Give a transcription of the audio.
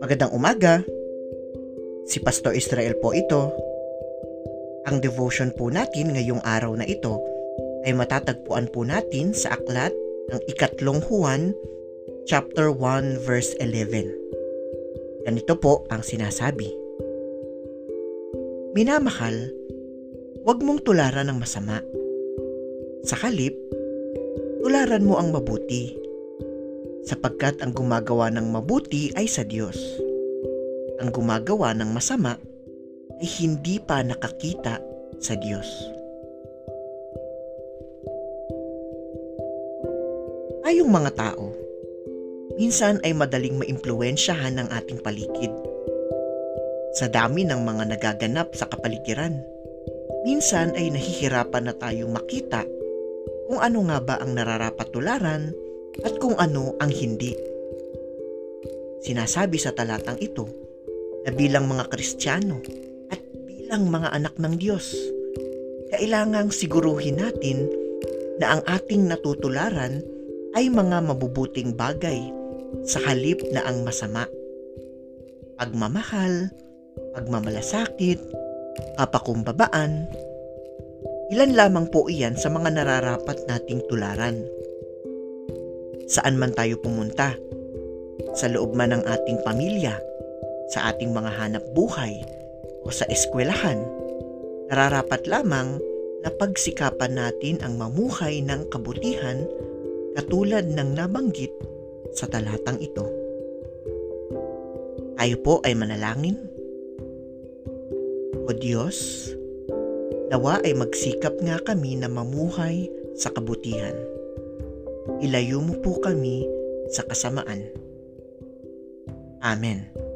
Magandang umaga. Si Pastor Israel po ito. Ang devotion po natin ngayong araw na ito ay matatagpuan po natin sa aklat ng ikatlong Juan chapter 1 verse 11. Ganito po ang sinasabi. Minamahal, huwag mong tularan ng masama. Sa halip, tularan mo ang mabuti sapagkat ang gumagawa ng mabuti ay sa Diyos. Ang gumagawa ng masama ay hindi pa nakakita sa Diyos. Tayong mga tao, minsan ay madaling maimpluensyahan ng ating paligid. Sa dami ng mga nagaganap sa kapaligiran, minsan ay nahihirapan na tayong makita kung ano nga ba ang nararapat tularan at kung ano ang hindi. Sinasabi sa talatang ito na bilang mga Kristiyano at bilang mga anak ng Diyos, kailangang siguruhin natin na ang ating natutularan ay mga mabubuting bagay sa halip na ang masama. Pagmamahal, pagmamalasakit, kapakumbabaan, ilan lamang po iyan sa mga nararapat nating tularan saan man tayo pumunta, sa loob man ng ating pamilya, sa ating mga hanap buhay, o sa eskwelahan, nararapat lamang na pagsikapan natin ang mamuhay ng kabutihan katulad ng nabanggit sa talatang ito. Tayo po ay manalangin. O Diyos, nawa ay magsikap nga kami na mamuhay sa kabutihan ilayo mo po kami sa kasamaan. Amen.